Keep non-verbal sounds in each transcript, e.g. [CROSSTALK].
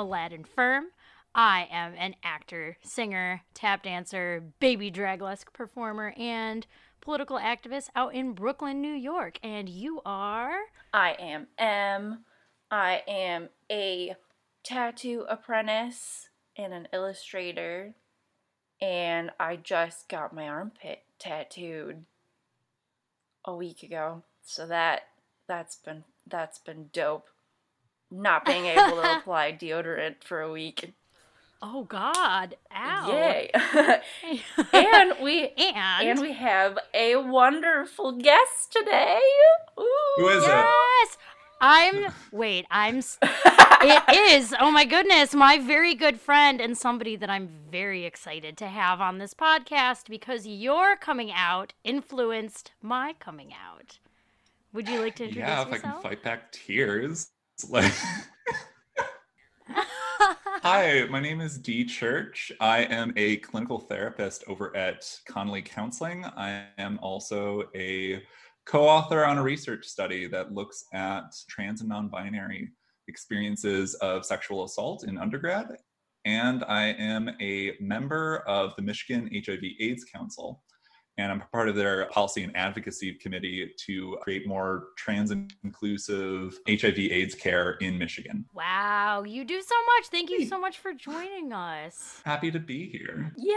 Aladdin Firm. I am an actor, singer, tap dancer, baby dragulesque performer, and political activist out in Brooklyn, New York. And you are? I am M. I am a tattoo apprentice and an illustrator. And I just got my armpit tattooed a week ago. So that that's been that's been dope. Not being able to apply deodorant for a week. Oh God! Ow! Yay! [LAUGHS] [LAUGHS] and we and and we have a wonderful guest today. Ooh, Who is it? yes, I'm. Wait, I'm. it [LAUGHS] is. Oh my goodness, my very good friend and somebody that I'm very excited to have on this podcast because your coming out influenced my coming out. Would you like to introduce Yeah, if I yourself? can fight back tears. Like, [LAUGHS] hi, my name is Dee Church. I am a clinical therapist over at Connolly Counseling. I am also a co-author on a research study that looks at trans and non-binary experiences of sexual assault in undergrad. And I am a member of the Michigan HIV/AIDS Council, and I'm part of their policy and advocacy committee to create more trans inclusive HIV AIDS care in Michigan. Wow, you do so much. Thank you so much for joining us. Happy to be here. Yay!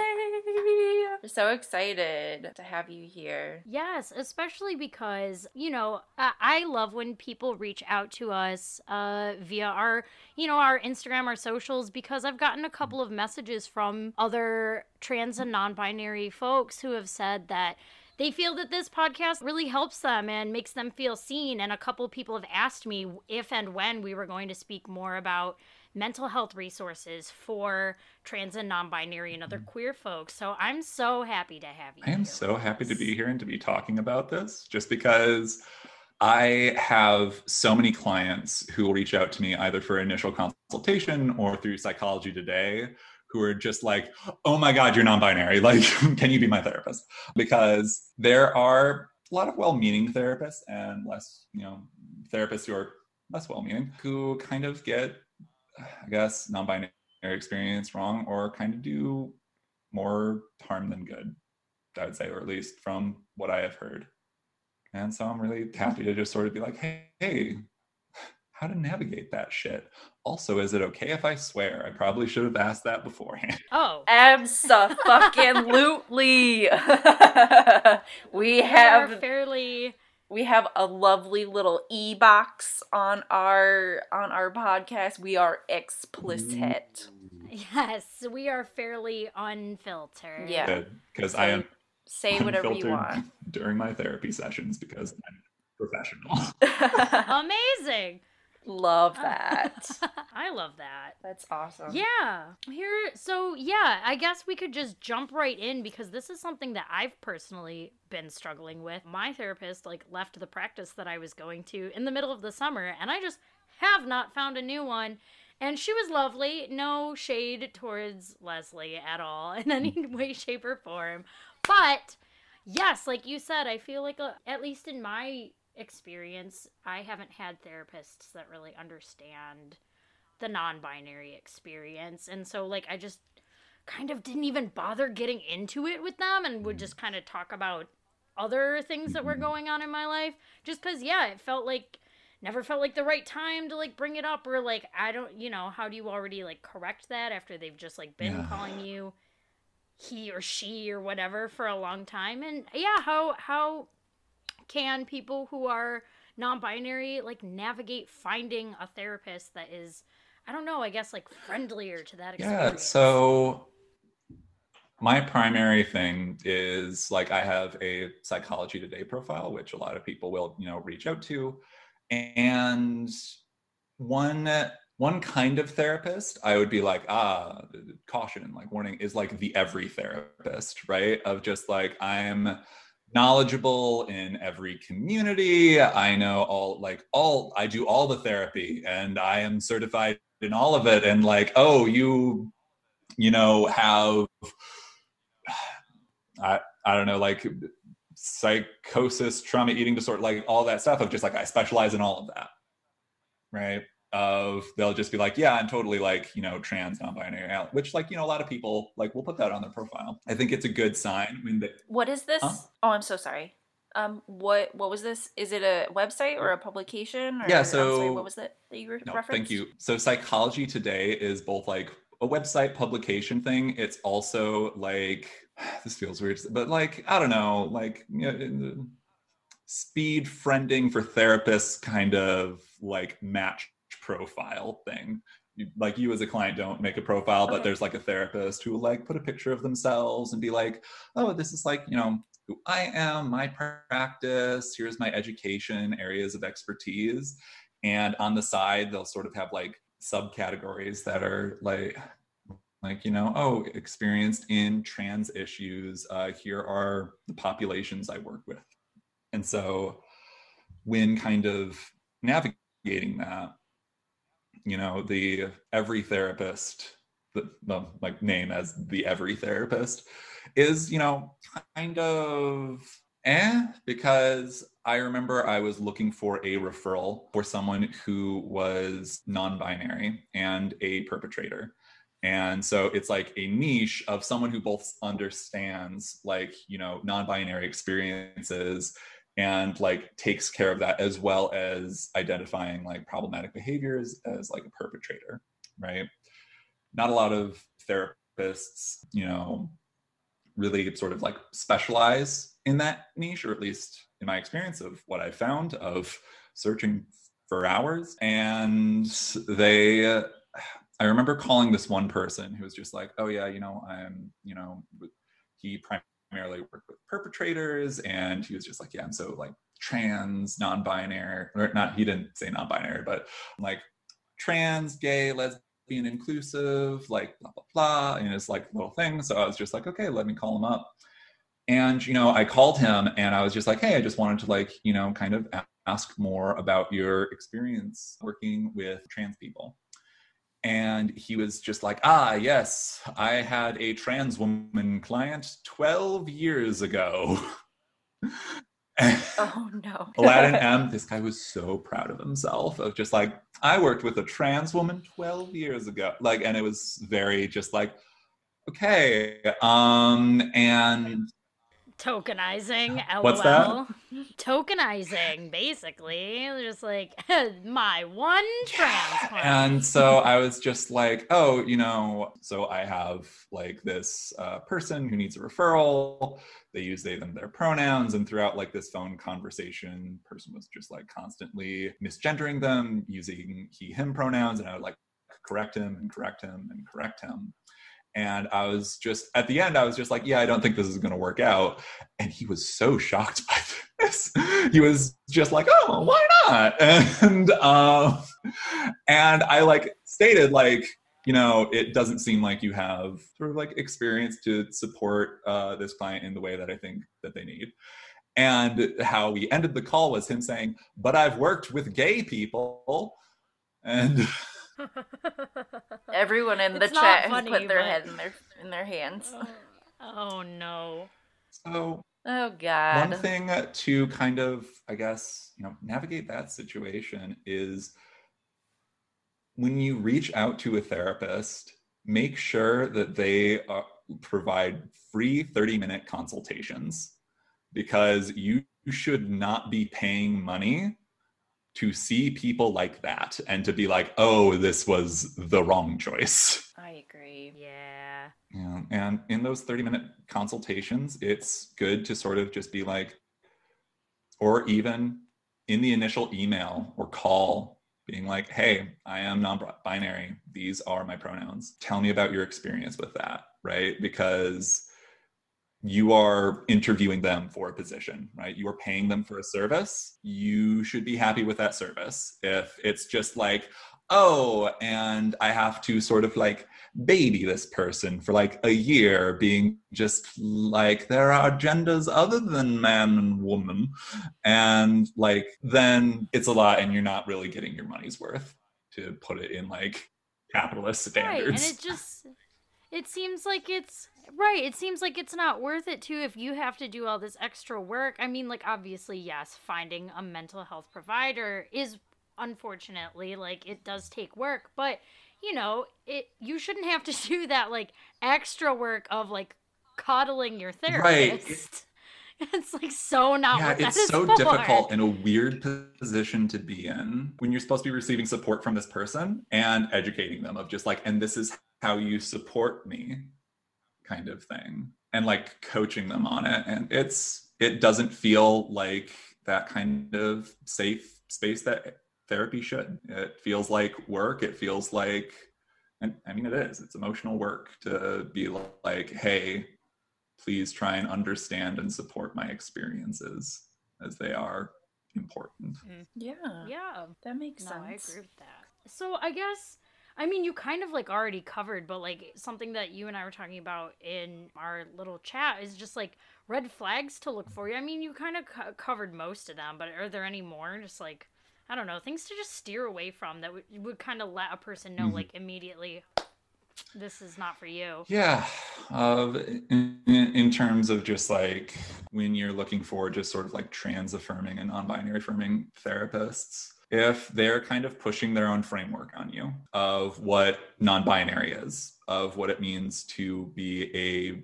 We're so excited to have you here. Yes, especially because, you know, I, I love when people reach out to us uh, via our, you know, our Instagram, our socials, because I've gotten a couple of messages from other trans and non binary folks who have said that they feel that this podcast really helps them and makes them feel seen. And a couple people have asked me if and when we were going to speak more about mental health resources for trans and non-binary and other mm-hmm. queer folks. So I'm so happy to have you. I am so happy to be here and to be talking about this just because I have so many clients who will reach out to me either for initial consultation or through Psychology Today who are just like, oh my God, you're non binary. [LAUGHS] Like, can you be my therapist? Because there are a lot of well meaning therapists and less, you know, therapists who are less well meaning who kind of get, I guess, non binary experience wrong or kind of do more harm than good. I would say, or at least from what I have heard. And so I'm really happy to just sort of be like, hey, hey, how to navigate that shit. Also, is it okay if I swear? I probably should have asked that beforehand. [LAUGHS] Oh, Abso-fucking-lutely. [LAUGHS] we we are have fairly we have a lovely little e-box on our on our podcast. We are explicit. yes, we are fairly unfiltered. Yeah. Because I am Say whatever you unfiltered want. [LAUGHS] during my therapy sessions because I'm professional. Amazing. Love that. [LAUGHS] I love that. That's awesome. Yeah. Here so yeah, I guess we could just jump right in because this is something that I've personally been struggling with. My therapist like left the practice that I was going to in the middle of the summer and I just have not found a new one. And she was lovely, no shade towards Leslie at all in [LAUGHS] any way shape or form. But yes, like you said, I feel like uh at least in my experience, I haven't had therapists that really understand the non-binary experience. And so like i just kind of didn't even bother getting into it with them and would just kind of talk about other things that were going on in my life just because yeah it felt like never felt like the right time to like bring it up or like i don't you know how do you already like correct that after they've just like been Yeah. calling you he or she or whatever for a long time? And yeah how how can people who are non-binary like navigate finding a therapist that is i don't know i guess like friendlier to that experience Yeah. So my primary thing is like I have a psychology today profile, which a lot of people will, you know, reach out to. And one one kind of therapist, I would be like, ah, caution, like warning, is like the every therapist, right? Of just like I'm knowledgeable in every community. I know all like all I do all the therapy and I am certified in all of it. And like oh you you know have [SIGHS] i i don't know like psychosis trauma eating disorder like all that stuff of just like i specialize in all of that. Right of they'll just be like, yeah, I'm totally like, you know, trans, non-binary, which like, you know, a lot of people like will put that on their profile. I think it's a good sign when they What is this? Huh? Oh, I'm so sorry. Um, what what was this? Is it a website or a publication? Or, yeah. So sorry, what was it that you no, referenced? Thank you. So Psychology Today is both like a website publication thing. It's also like [SIGHS] this feels weird, but like I don't know, like you know, speed friending for therapists, kind of like match profile thing. like you as a client don't make a profile, but okay. there's like a therapist who will like put a picture of themselves and be like, oh, this is like you know who I am, my practice, here's my education, areas of expertise. And on the side, they'll sort of have like subcategories that are like, like you know oh experienced in trans issues uh, here are the populations i work with and so when kind of navigating that you know the every therapist the, the like name as the every therapist is you know kind of eh because i remember i was looking for a referral for someone who was non-binary and a perpetrator. And so it's like a niche of someone who both understands like you know non-binary experiences and like takes care of that as well as identifying like problematic behaviors as like a perpetrator right? Not a lot of therapists you know really sort of like specialize in that niche or at least in my experience of what i found of searching for hours. And they i remember calling this one person who was just like oh yeah you know i'm you know he primarily worked with perpetrators and he was just like yeah i'm so like trans non-binary or not he didn't say non-binary but like trans gay lesbian inclusive, like blah blah blah, and it's like little things. So I was just like, okay, let me call him up. And you know, I called him and I was just like, hey, I just wanted to like, you know, kind of ask more about your experience working with trans people. And he was just like, ah, yes, I had a trans woman client 12 years ago. [LAUGHS] oh no. [LAUGHS] Aladdin M, this guy was so proud of himself of just like, I worked with a trans woman 12 years ago. Like, and it was very just like, okay. Um, and tokenizing LOL. What's that? Tokenizing, basically. Just like [LAUGHS] my one trans And so I was just like, oh, you know, so I have like this uh, person who needs a referral. They use they, them, their pronouns. And throughout like this phone conversation, person was just like constantly misgendering them, using he, him pronouns. And I would like correct him and correct him and correct him. And I was just at the end, I was just like, yeah, I don't think this is going to work out. And he was so shocked [LAUGHS] by this. He was just like, oh, why not? [LAUGHS] And um, and I like stated like, you know, it doesn't seem like you have sort of like experience to support uh, this client in the way that I think that they need. And how we ended the call was him saying, but I've worked with gay people. And [LAUGHS] Everyone in the chat funny, has put their but... head in their in their hands. Oh, [LAUGHS] oh no. So Oh god. One thing to kind of, I guess, you know, navigate that situation is when you reach out to a therapist, make sure that they uh, provide free 30 minute consultations because you should not be paying money to see people like that and to be like, oh, this was the wrong choice. I agree. Yeah. Yeah. And in those 30 minute consultations, it's good to sort of just be like, or even in the initial email or call, being like, hey, I am non binary. These are my pronouns. Tell me about your experience with that, right? Because you are interviewing them for a position, right? You are paying them for a service. You should be happy with that service. If it's just like, oh, and I have to sort of like baby this person for like a year, being just like, there are genders other than man and woman. And like, then it's a lot, and you're not really getting your money's worth to put it in like capitalist standards. Right. And it just, it seems like it's Right. It seems like it's not worth it too if you have to do all this extra work. I mean, like obviously, yes, finding a mental health provider is unfortunately. Like it does take work, but you know, it you shouldn't have to [LAUGHS] do that like extra work of like coddling your therapist. Right. [LAUGHS] It's like so not. Yeah, it's so for. difficult in a weird position to be in when you're supposed to be receiving support from this person and educating them of just like, and this is how you support me, kind of thing, and like coaching them on it. And it's it doesn't feel like that kind of safe space that therapy should. It feels like work. It feels like, and I mean, it is. It's emotional work to be like, hey, please try and understand and support my experiences as they are important. Mm. Yeah. Yeah. That makes no, sense. I agree with that. So I guess I mean you kind of like already covered, but like something that you and I were talking about in our little chat is just like red flags to look for. I mean, you kind of co- covered most of them, but are there any more? Just like I don't know, things to just steer away from that would, would kind of let a person know, mm-hmm. like immediately, this is not for you. Yeah. Uh, in, in, terms of just like when you're looking for just sort of like trans affirming and non binary affirming therapists, if they're kind of pushing their own framework on you of what non binary is, of what it means to be a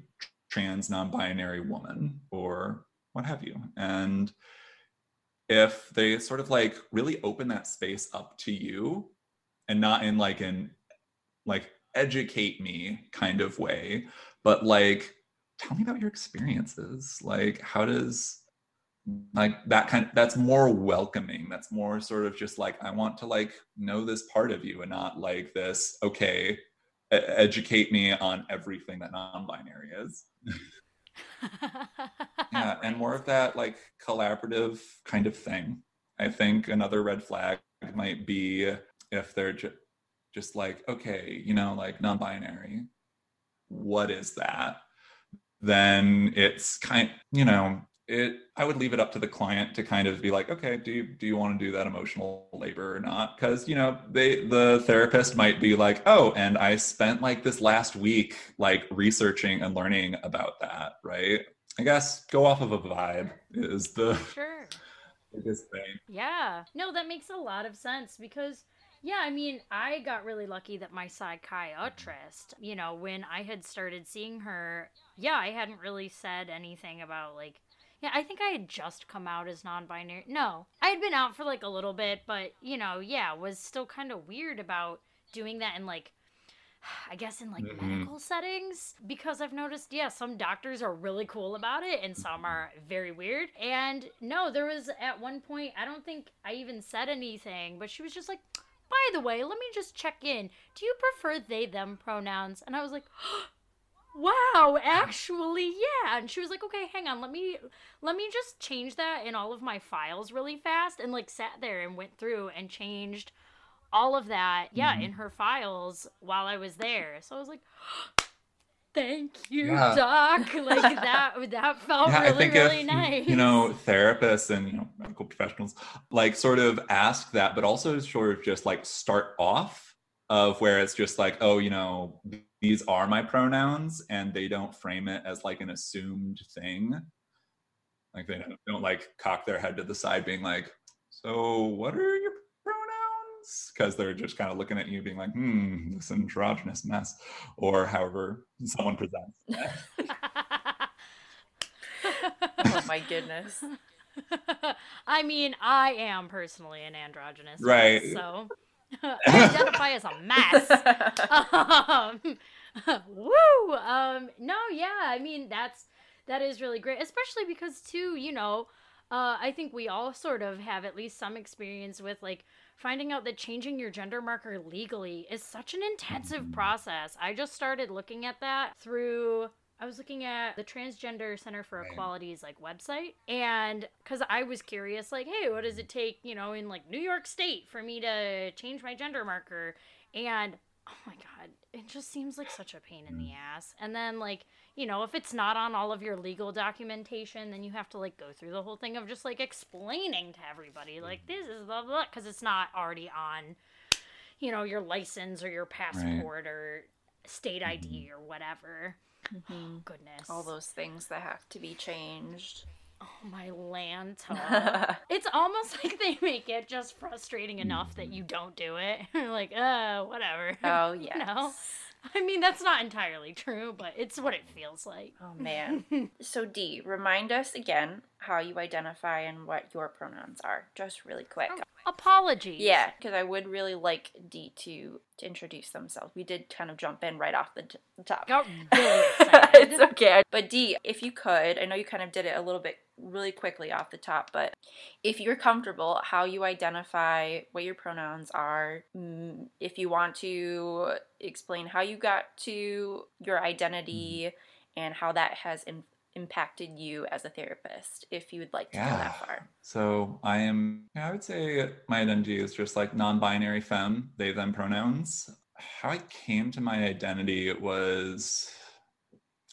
trans non binary woman or what have you. And if they sort of like really open that space up to you and not in like an like educate me kind of way but like tell me about your experiences like how does like that kind of, that's more welcoming that's more sort of just like i want to like know this part of you and not like this okay educate me on everything that non-binary is [LAUGHS] yeah, and more of that like collaborative kind of thing. I think another red flag might be if they're ju- just like, okay, you know, like non binary, what is that? Then it's kind, you know, it i would leave it up to the client to kind of be like okay do you do you want to do that emotional labor or not? Because you know they the therapist might be like oh and i spent like this last week like researching and learning about that right? I guess go off of a vibe is the sure. [LAUGHS] biggest thing. Yeah. No that makes a lot of sense because yeah, I mean, I got really lucky that my psychiatrist, you know, when I had started seeing her, yeah, I hadn't really said anything about like yeah, I think I had just come out as non binary. No, I had been out for like a little bit, but, you know, yeah, was still kind of weird about doing that in like, [SIGHS] I guess in like mm-hmm. medical settings because I've noticed, yeah, some doctors are really cool about it and some are very weird. And no, there was at one point, I don't think I even said anything, but she was just like, by the way, let me just check in. Do you prefer they, them pronouns? And I was like, [GASPS] wow actually yeah and she was like okay hang on let me let me just change that in all of my files really fast and like sat there and went through and changed all of that yeah mm-hmm. in her files while i was there so i was like [GASPS] thank you yeah. doc [LAUGHS] like that that felt yeah, really really if, nice you know therapists and you know medical professionals like sort of ask that but also sort of just like start off of where it's just like oh you know these are my pronouns and they don't frame it as like an assumed thing. Like they don't, don't like cock their head to the side being like so what are your pronouns? Because they're just kind of looking at you being like hmm this androgynous mess or however someone presents. [LAUGHS] Oh my goodness. [LAUGHS] I mean i am personally an androgynous right. mess, so. I [LAUGHS] identify as a mess. [LAUGHS] um, [LAUGHS] woo! Um, no, yeah, I mean that's that is really great, especially because too, you know, uh, I think we all sort of have at least some experience with like finding out that changing your gender marker legally is such an intensive process. I just started looking at that through I was looking at the Transgender Center for Equality's like website, and because I was curious, like, hey, what does it take, you know, in like New York State for me to change my gender marker? And oh my god, it just seems like such a pain in the mm. ass. And then like, you know, if it's not on all of your legal documentation, then you have to like go through the whole thing of just like explaining to everybody, like, this is blah blah, because it's not already on, you know, your license or your passport right. or state ID mm-hmm. or whatever. Mm-hmm. goodness. All those things that have to be changed. Oh my Lanta. [LAUGHS] it's almost like they make it just frustrating enough that you don't do it. You're [LAUGHS] like, uh, whatever. [LAUGHS] Oh You yes. know? I mean, that's not entirely true, but it's what it feels like. Oh man. so D, remind us again how you identify and what your pronouns are, just really quick. Apologies. Yeah, because I would really like D to, to introduce themselves. We did kind of jump in right off the t- top. Got [LAUGHS] really excited. it's okay. But D, if you could, I know you kind of did it a little bit really quickly off the top, but if you're comfortable, how you identify what your pronouns are, mm, if you want to explain how you got to your identity and how that has in- impacted you as a therapist, if you would like to go Yeah. that far. So I am, I would say my identity is just like non binary femme, they, them pronouns. How I came to my identity was,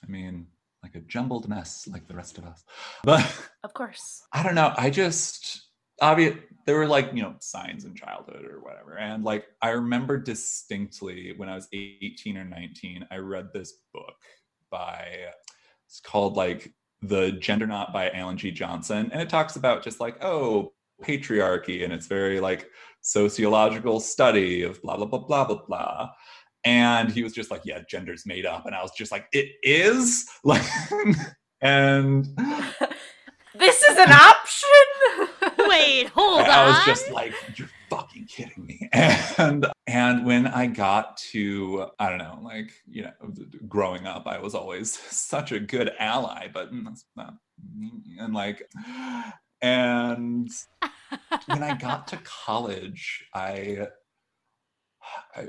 I mean, like a jumbled mess like the rest of us. But Of course. I don't know. I just, obvious, there were like, you know, signs in childhood or whatever. And like, I remember distinctly when I was 18 or 19, I read this book by, it's called like The Gender Knot by Allan G. Johnson. And it talks about just like, oh, patriarchy. And it's very like sociological study of blah, blah, blah, blah, blah, blah. And he was just like, yeah, gender's made up. And I was just like, it is? [LAUGHS] Like, and [LAUGHS] This is an option. Wait, hold on. I was just like, "You're fucking kidding me!" [LAUGHS] And and when I got to, I don't know, like you know, growing up, I was always [LAUGHS] such a good ally, but mm, that's not me. And like, and when I got to [LAUGHS] college, I, I,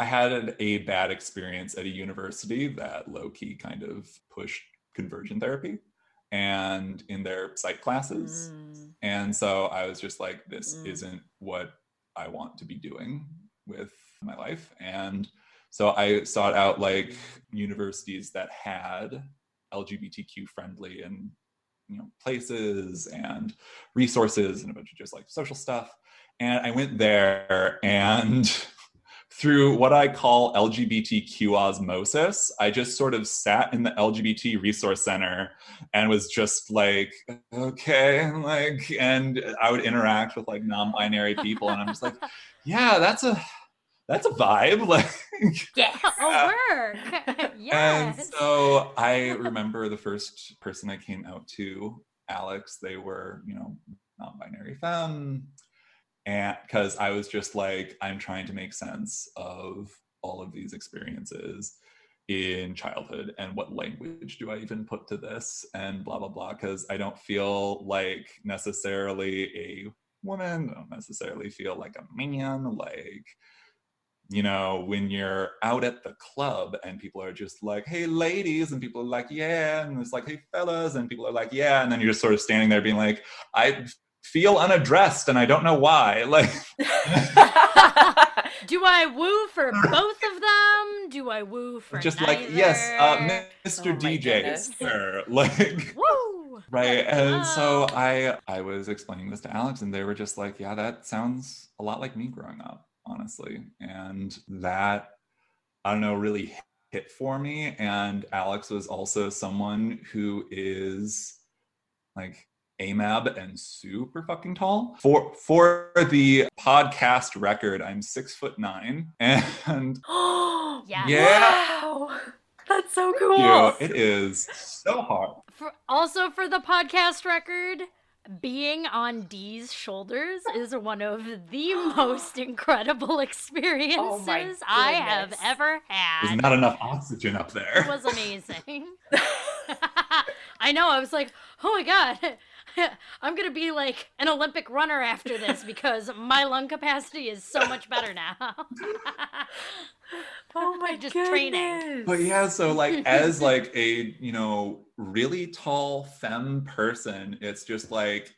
I had a bad experience at a university that low key kind of pushed conversion therapy, and in their psych classes. Mm. And so I was just like, this Mm. isn't what I want to be doing with my life. And so I sought out like universities that had LGBTQ friendly and you know places and resources and a bunch of just like social stuff. And I went there and through what I call LGBTQ osmosis, I just sort of sat in the LGBT resource center and was just like, okay, like, and I would interact with like non-binary people, and I'm just like, yeah, that's a that's a vibe, [LAUGHS] like. Yes. [LAUGHS] a work. [LAUGHS] yes. And so I remember the first person I came out to, Alex. They were, you know, non-binary femme, and because I was just like, I'm trying to make sense of all of these experiences in childhood and what language do I even put to this? And blah blah blah because I don't feel like necessarily a woman, I don't necessarily feel like a man, like you know, when you're out at the club and people are just like, hey, ladies, and people are like, yeah, and it's like, hey, fellas, and people are like, yeah, and then you're just sort of standing there being like, I feel unaddressed and I don't know why. [LAUGHS] Like, [LAUGHS] Do I woo for both of them? Do I woo for just neither? like, yes, uh, Mr. Oh DJ, sir. [LAUGHS] Like, Woo! right and so i i was explaining this to alex and they were just like yeah that sounds a lot like me growing up honestly and that i don't know really hit for me and alex was also someone who is like amab and super fucking tall for for the podcast record i'm six foot nine and [GASPS] Yes. Yeah. Wow. That's so cool. you, it is so hard For, also, for the podcast record, being on Dee's shoulders is one of the [GASPS] most incredible oh experiences I have ever had. there's not enough oxygen up there. It was [LAUGHS] amazing. [LAUGHS] I know. I was like, oh my god, [LAUGHS] I'm gonna be like an Olympic runner after this [LAUGHS] because my lung capacity is so much better now. [LAUGHS] oh my Just goodness. training. but yeah so like as like a you know really tall femme person it's just like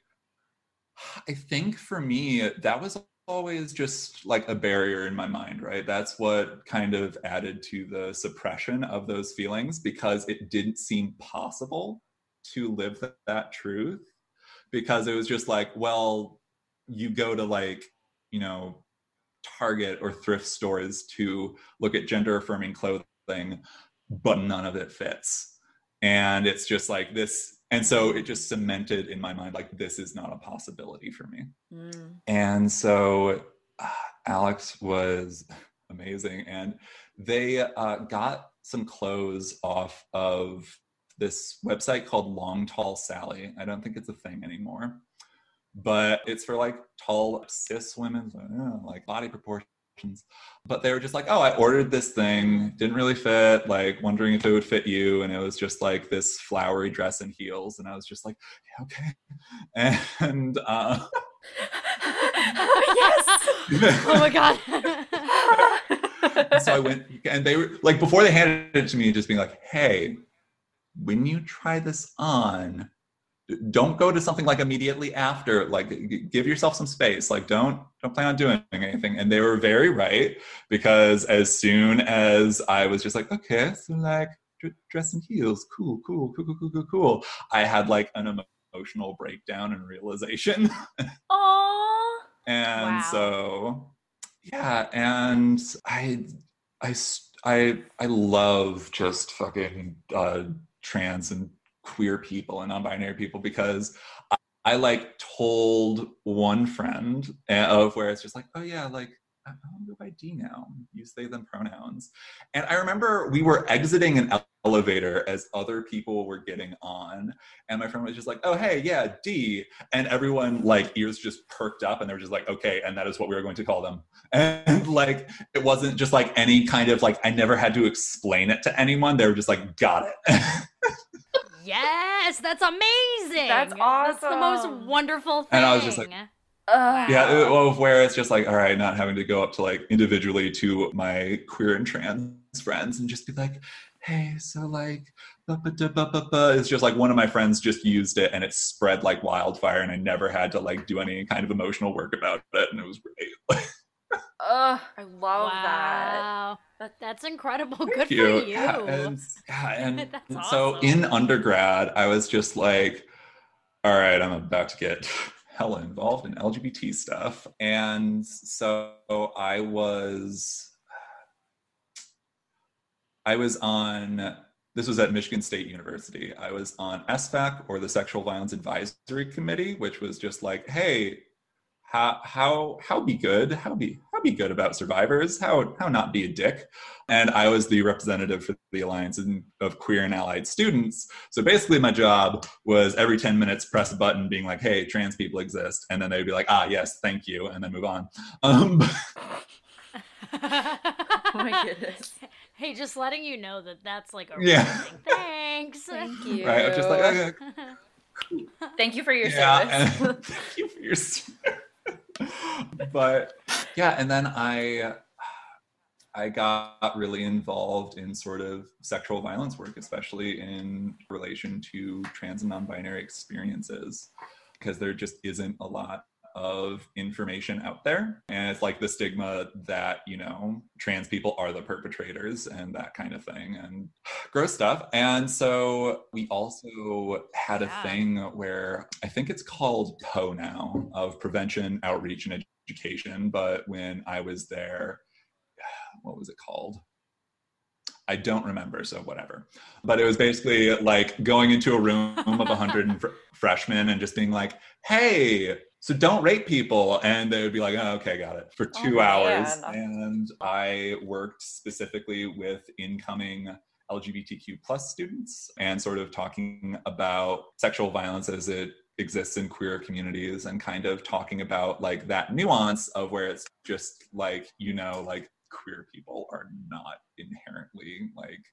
i think for me that was always just like a barrier in my mind right that's what kind of added to the suppression of those feelings because it didn't seem possible to live th- that truth because it was just like well you go to like you know target or thrift stores to look at gender affirming clothing but none of it fits. And it's just like this and so it just cemented in my mind like this is not a possibility for me. Mm. and so uh, alex was amazing. And they uh, got some clothes off of this website called long tall sally i don't think it's a thing anymore but it's for like tall cis women like body proportions but they were just like oh i ordered this thing didn't really fit like wondering if it would fit you and it was just like this flowery dress and heels and i was just like yeah, okay [LAUGHS] and uh [LAUGHS] yes. [LAUGHS] oh my god. so I went and they were like before they handed it to me, just being like, "Hey, when you try this on, don't go to something like immediately after. Like, give yourself some space. Like, don't don't plan on doing anything." And they were very right because as soon as I was just like, "Okay, so like dress and heels, cool, cool, cool, cool, cool, cool, cool," I had like an emotional breakdown and realization. [LAUGHS] Aww. and Wow. so yeah and i i i i love just fucking uh trans and queer people and non-binary people because I, I like told one friend uh, of where it's just like oh yeah like I don't go by D now. Use they them pronouns. And I remember we were exiting an elevator as other people were getting on, and my friend was just like, "Oh hey, yeah, D," and everyone like ears just perked up, and they were just like, "Okay," and that is what we were going to call them. [LAUGHS] And like it wasn't just like any kind of like I never had to explain it to anyone. They were just like, "Got it." [LAUGHS] yes, that's amazing. That's awesome. That's the most wonderful thing. And I was just like, Ugh. yeah, it- well, where it's just like, all right, not having to go up to like individually to my queer and trans friends and just be like, hey, so like, ba ba da ba ba ba. It's just like one of my friends just used it and it spread like wildfire, and I never had to like do any kind of emotional work about it, and it was great. [LAUGHS] Ugh, I love that. wow. That- That's incredible. Good Thank for you. Yeah, and, yeah, [LAUGHS] and That's so in undergrad, I was just like, all right, I'm about to get [LAUGHS] hella involved in LGBT stuff. And so I was I was on this was at Michigan State University. I was on SVAC or the Sexual Violence Advisory Committee, which was just like, hey, how how how be good, how be how be good about survivors, how how not be a dick. And I was the representative for the Alliance of Queer and Allied Students. So basically, my job was every 10 minutes press a button being like, hey, trans people exist. And then they'd be like, ah, yes, thank you. And then move on. Um, [LAUGHS] [LAUGHS] Oh my goodness. Hey, just letting you know that that's like a Yeah. thing. Thanks. [LAUGHS] Thank you. right. I'm just like, okay, Thank you for your yeah. service. thank you for your service. [LAUGHS] but yeah, and then I I got really involved in sort of sexual violence work, especially in relation to trans and non-binary experiences, because there just isn't a lot of information out there. And it's like the stigma that, you know, trans people are the perpetrators and that kind of thing and [SIGHS] gross stuff. And so we also had a Yeah. thing where I think it's called POE now of prevention, outreach, and education. But when I was there, [SIGHS] what was it called? I don't remember, so whatever. But it was basically like going into a room of 100 [LAUGHS] fr- freshmen and just being like, hey, so don't rape people. And they would be like, oh, okay, got it, for Oh, two hours. man. And I worked specifically with incoming LGBTQ plus students and sort of talking about sexual violence as it exists in queer communities and kind of talking about like that nuance of where it's just like, you know, like queer people are not inherently like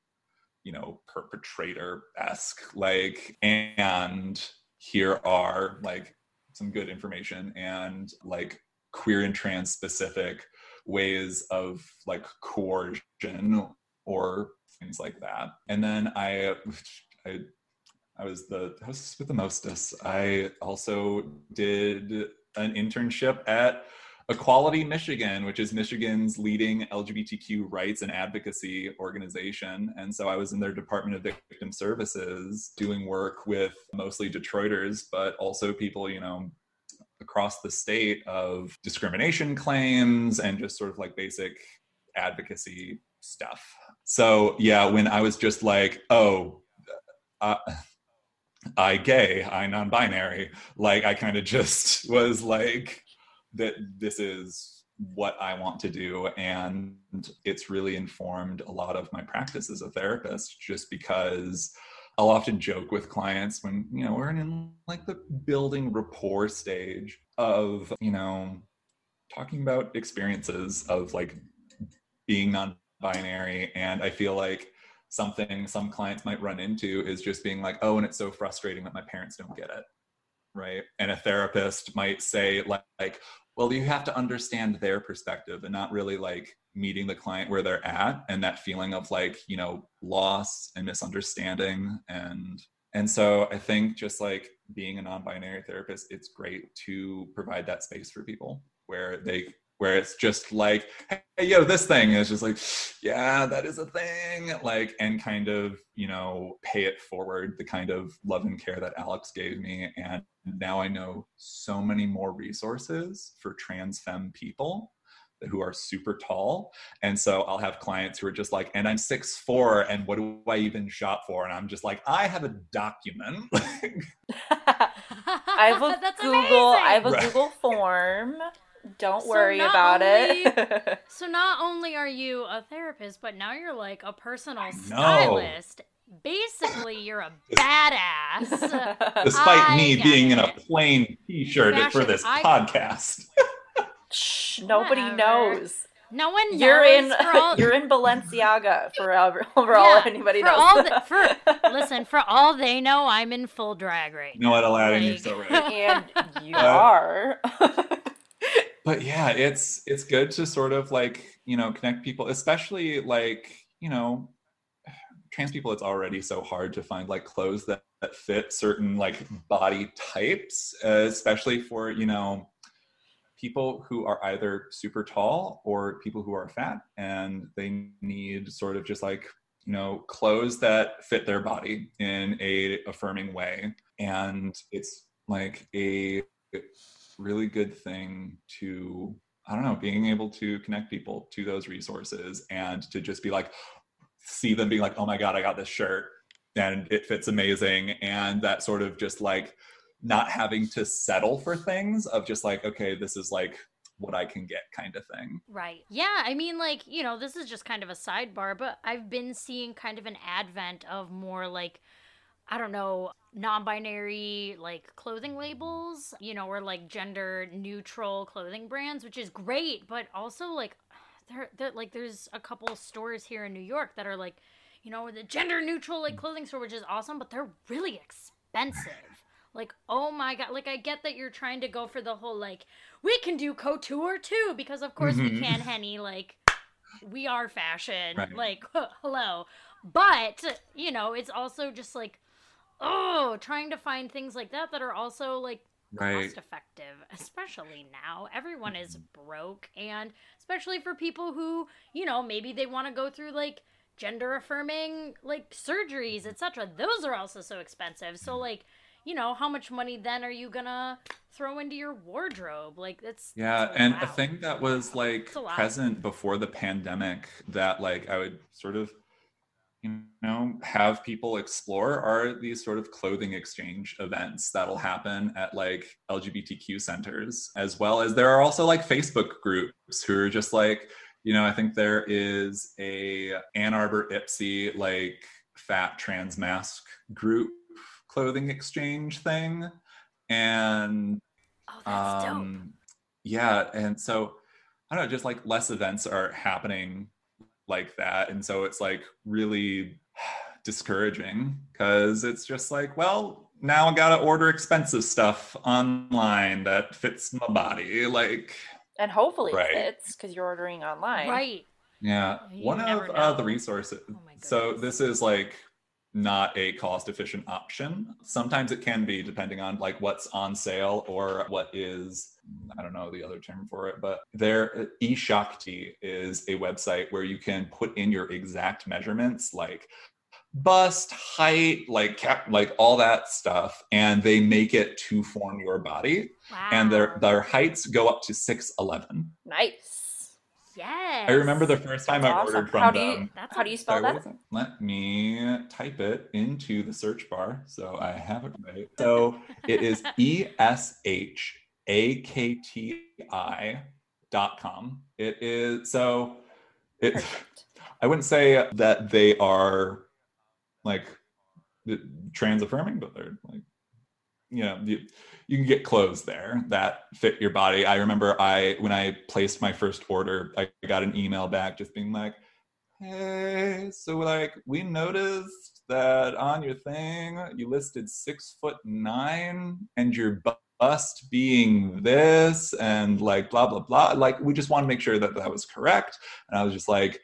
you know perpetrator esque like and here are like some good information and like queer and trans specific ways of like coercion or things like that. And then i i i was the hostess with the mostess i also did an internship at Equality Michigan, which is Michigan's leading LGBTQ rights and advocacy organization. And so I was in their Department of Victim Services doing work with mostly Detroiters, but also people, you know, across the state of discrimination claims and just sort of like basic advocacy stuff. So, yeah, when I was just like, oh, uh, I gay, I non-binary. Like I kind of just [LAUGHS] was like that this is what I want to do and it's really informed a lot of my practice as a therapist just because I'll often joke with clients when, you know, we're in like the building rapport stage of, you know, talking about experiences of like being non-binary and I feel like something some clients might run into is just being like, oh, and it's so frustrating that my parents don't get it. Right. And a therapist might say, like, like, well, you have to understand their perspective and not really like meeting the client where they're at and that feeling of like, you know, loss and misunderstanding. And and so I think just like being a non-binary therapist, it's great to provide that space for people where they where it's just like, hey, yo, this thing is just like, yeah, that is a thing, like, and kind of, you know, pay it forward the kind of love and care that Alex gave me. And now I know so many more resources for trans femme people who are super tall. And so I'll have clients who are just like, and I'm six four, and what do I even shop for? And I'm just like, I have a document. [LAUGHS] [LAUGHS] I have a [LAUGHS] That's Google. amazing. I have a Right. Google form. Don't So worry not about it. [LAUGHS] So not only are you a therapist, but now you're like a personal know. stylist. Basically, you're a badass. [LAUGHS] Despite I me get being in a plain t-shirt for this icon. podcast. Shh, nobody Whatever. knows. No one knows. You're in for all, [LAUGHS] you're in Balenciaga for, all- for all Yeah, anybody for knows. all the- for- listen, for all they know, I'm in full drag right You know what, Aladdin, you're Like- so right. and you Uh, are. But yeah it's it's good to sort of like you know connect people especially like you know trans people it's already so hard to find like clothes that, that fit certain like body types uh, especially for you know people who are either super tall or people who are fat and they need sort of just like you know clothes that fit their body in a affirming way. And it's like a really good thing to i don't know being able to connect people to those resources and to just be like see them being like oh my god i got this shirt and it fits amazing and that sort of just like not having to settle for things of just like okay this is like what i can get kind of thing Right. Yeah, I mean, like, you know, this is just kind of a sidebar, but I've been seeing kind of an advent of more like, I don't know, non binary, like, clothing labels, you know, or like gender neutral clothing brands, which is great, but also, like, [SIGHS] there, there, like, there's a couple stores here in New York that are like, you know, the gender neutral, like, clothing store, which is awesome, but they're really expensive. Like, oh my god, like I get that you're trying to go for the whole like we can do couture too because of course we Mhm. can, Henny. Like we are fashion. Right. Like [LAUGHS] hello, but you know it's also just like oh trying to find things like that that are also like cost effective, especially now. Everyone is mm-hmm. broke, and especially for people who, you know, maybe they want to go through like gender affirming like surgeries, mm-hmm. etc. Those are also so expensive. So mm-hmm. like, you know, how much money then are you gonna throw into your wardrobe? Like that's Yeah, that's and a thing that was like It's a lot. present before the pandemic that like I would sort of you know have people explore are these sort of clothing exchange events that'll happen at like LGBTQ centers as well as there are also like Facebook groups who are just like you know I think there is a Ann Arbor Ypsi like fat trans masc group clothing exchange thing and oh, that's dope. um yeah and so i don't know just like less events are happening like that and so it's like really [SIGHS] discouraging because it's just like well now i gotta order expensive stuff online that fits my body like and hopefully Right. it fits because you're ordering online. Right. yeah You one of uh, the resources Oh my so this is like not a cost efficient option sometimes it can be depending on like what's on sale or what is i don't know the other term for it but there eShakti is a website where you can put in your exact measurements like bust height like cap like all that stuff and they make it to form your body Wow. and their their heights go up to 611 Nice. Yes. I remember the first time That's I awesome. ordered from How do you- them. That's How do you spell Sorry, that? it? Let me type it into the search bar so I have it right. So [LAUGHS] it is E S H A K T I dot com. It is so it Perfect. [LAUGHS] I wouldn't say that they are like trans affirming, but they're like you know, you, you can get clothes there that fit your body. I remember I when I placed my first order, I got an email back just being like, "Hey, so like we noticed that on your thing you listed six foot nine and your bust being this and like blah blah blah. Like we just want to make sure that that was correct." And I was just like, "Okay,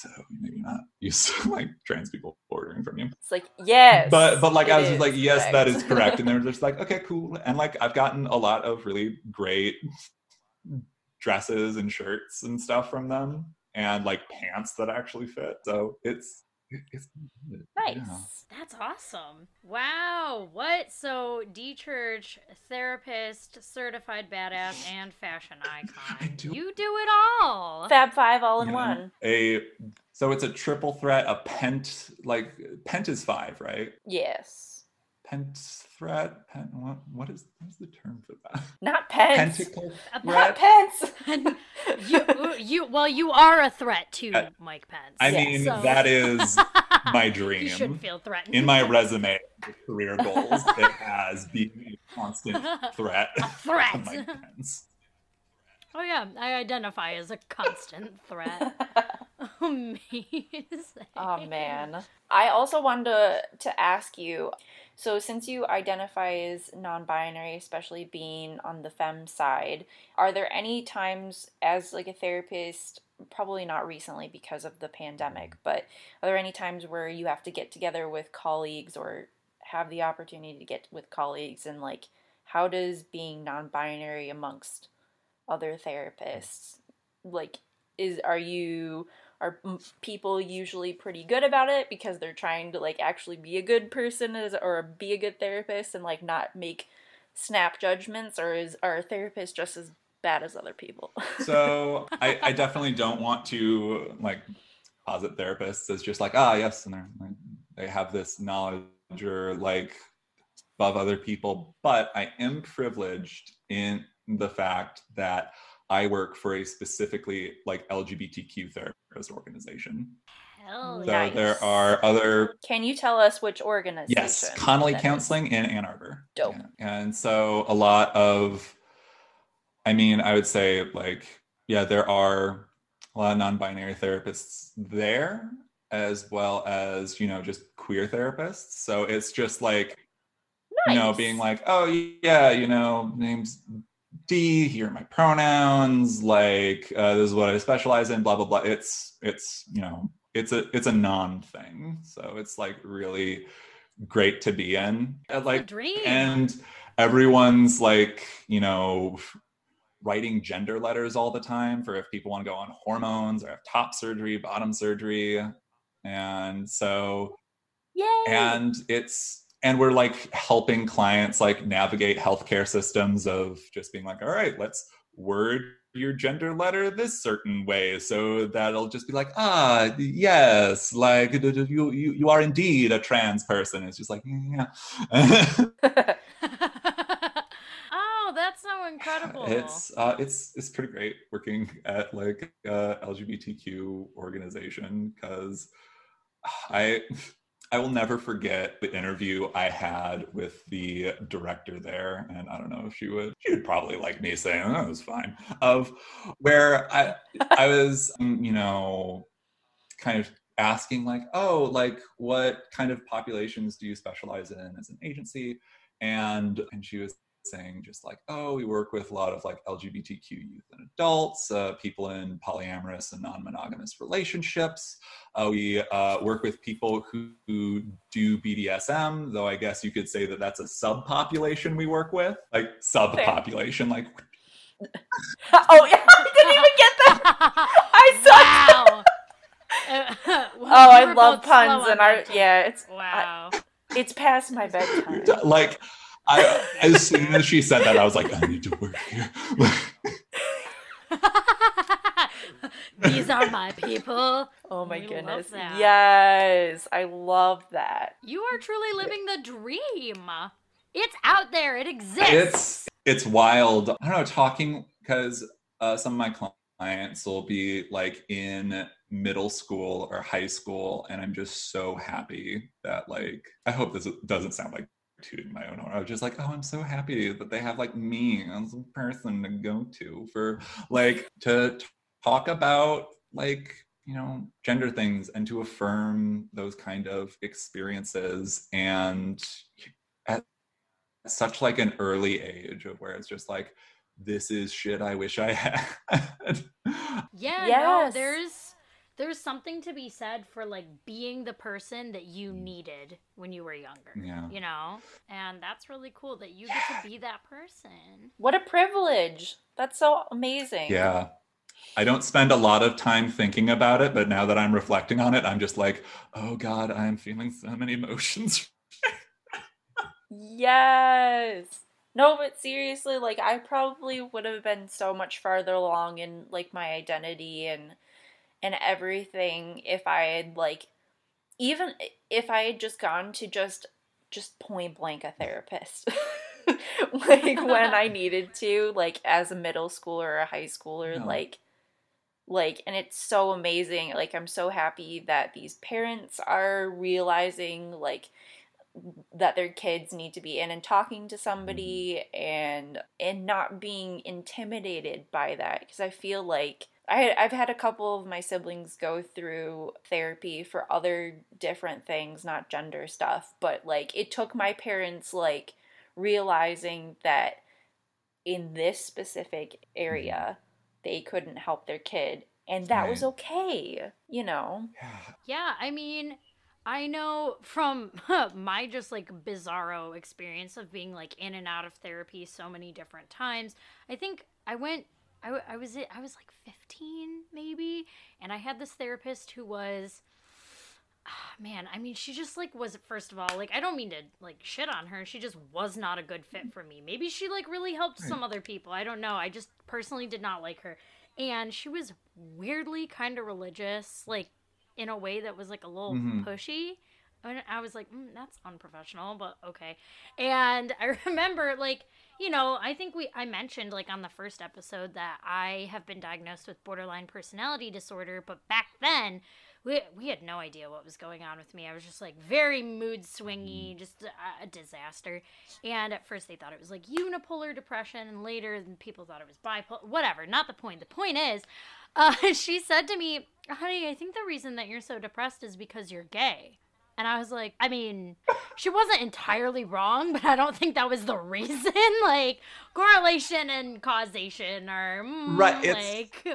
so maybe not used to [LAUGHS] like trans people ordering from you." It's like yes. but but like I was just like, yes, that is correct. correct. And they're just like, okay, cool. And like I've gotten a lot of really great dresses and shirts and stuff from them, and like pants that actually fit. So it's nice. yeah. That's awesome. Wow. What? So, D Church, therapist, certified badass, and fashion [LAUGHS] I icon. do- You do it all. Fab Five all in Yeah. one. A so it's a triple threat, a pent like pent is five, right? Yes. Pent threat, pent what what is what's the term for that? Not pence. Pentacle Not threat. pence. you, [LAUGHS] you, well, you are a threat to Uh, Mike Pence. I Yes. mean, So- that is [LAUGHS] my dream. you shouldn't feel threatened. in my [LAUGHS] resume career goals it has being a constant threat A threat. to Mike Pence. Oh yeah, I identify as a constant threat. [LAUGHS] Amazing. Oh man. I also wanted to, to ask you so since you identify as non-binary, especially being on the fem side, are there any times as like a therapist, probably not recently because of the pandemic, but are there any times where you have to get together with colleagues or have the opportunity to get with colleagues and like how does being non-binary amongst other therapists like is are you are people usually pretty good about it because they're trying to like actually be a good person as or be a good therapist and like not make snap judgments or is are therapists just as bad as other people. [LAUGHS] So I, I definitely don't want to like posit therapists as just like ah yes and they're like, they have this knowledge or like above other people, but I am privileged in the fact that I work for a specifically like LGBTQ therapist organization. Hell So yeah. Nice. there are other can you tell us which organization Yes, Connolly that is? Counseling in Ann Arbor. Dope. Yeah. And so a lot of, I mean, I would say like, yeah, there are a lot of non-binary therapists there, as well as you know just queer therapists. So it's just like you know being like, oh yeah, you know, name's D. Here are my pronouns. Like uh, this is what I specialize in. Blah blah blah. It's it's you know it's a it's a non thing. So it's like really great to be in. Like dream. and everyone's like you know writing gender letters all the time for if people want to go on hormones or have top surgery bottom surgery and so Yay! and it's and we're like helping clients like navigate healthcare systems of just being like all right let's word your gender letter this certain way so that'll just be like ah yes like you you, you are indeed a trans person it's just like yeah [LAUGHS] oh, that's so incredible. it's uh it's it's pretty great working at like a lgbtq organization because i i will never forget the interview i had with the director there and i don't know if she would she would probably like me saying oh, it was fine of where i i was um, you know kind of asking like oh like what kind of populations do you specialize in as an agency? And and she was saying just like oh we work with a lot of like lgbtq youth and adults uh, people in polyamorous and non-monogamous relationships uh, we uh, work with people who, who do bdsm though i guess you could say that that's a subpopulation we work with like subpopulation like [LAUGHS] oh [LAUGHS] yeah, I didn't even get that. I [LAUGHS] saw. wow. Uh, Oh, I love puns, and I yeah, it's Wow. it's past my bedtime. like I, as soon as she said that i was like i need to work here [LAUGHS] These are my people. Oh my We goodness. Yes, I love that. You are truly living the dream. It's out there. It exists. it's it's wild. I don't know, talking because uh, some of my clients will be like in middle school or high school, and I'm just so happy that like I hope this doesn't sound like tooting my own horn. I was just like, oh, I'm so happy that they have like me as a person to go to for like to t- talk about like you know gender things and to affirm those kind of experiences. And at such like an early age of where it's just like this is shit i wish i [LAUGHS] had. Yeah, no, there's there's something to be said for like being the person that you mm. needed when you were younger. yeah You know? And that's really cool that you get to be that person. What a privilege. That's so amazing. yeah i don't spend a lot of time thinking about it but now that i'm reflecting on it i'm just like oh god i'm feeling so many emotions Yes. No, but seriously, like I probably would have been so much farther along in like my identity and and everything if I had like even if I had just gone to just just point blank a therapist. [LAUGHS] like when I [LAUGHS] needed to, like as a middle schooler or a high schooler, No. like like and it's so amazing. Like I'm so happy that these parents are realizing like that their kids need to be in and talking to somebody mm-hmm. and and not being intimidated by that because I feel like I I've had a couple of my siblings go through therapy for other different things, not gender stuff, but like it took my parents like realizing that in this specific area mm-hmm. they couldn't help their kid and that was okay, you know. yeah Yeah, I mean, I know from [LAUGHS] my just like bizarro experience of being like in and out of therapy so many different times. I think I went I, w- I was I was like 15 maybe and I had this therapist who was ah, man, I mean she just like was first of all like I don't mean to like shit on her. She just was not a good fit for me. Maybe she like really helped some other people. I don't know. I just personally did not like her. And she was weirdly kind of religious, like in a way that was like a little Mhm. pushy. And I was like, mm, that's unprofessional, but okay. And [LAUGHS] I remember, like, you know, I think we I mentioned like on the first episode that I have been diagnosed with borderline personality disorder, but back then we we had no idea what was going on with me. I was just like very mood swingy, just a, a disaster. And at first they thought it was like unipolar depression, and later people thought it was bipolar. Whatever, not the point. The point is, [LAUGHS] uh, she said to me, "Honey, I think the reason that you're so depressed is because you're gay." And I was like, I mean, she wasn't entirely wrong, but I don't think that was the [LAUGHS] reason. [LAUGHS] like, correlation and causation are mm, Right, it's- like.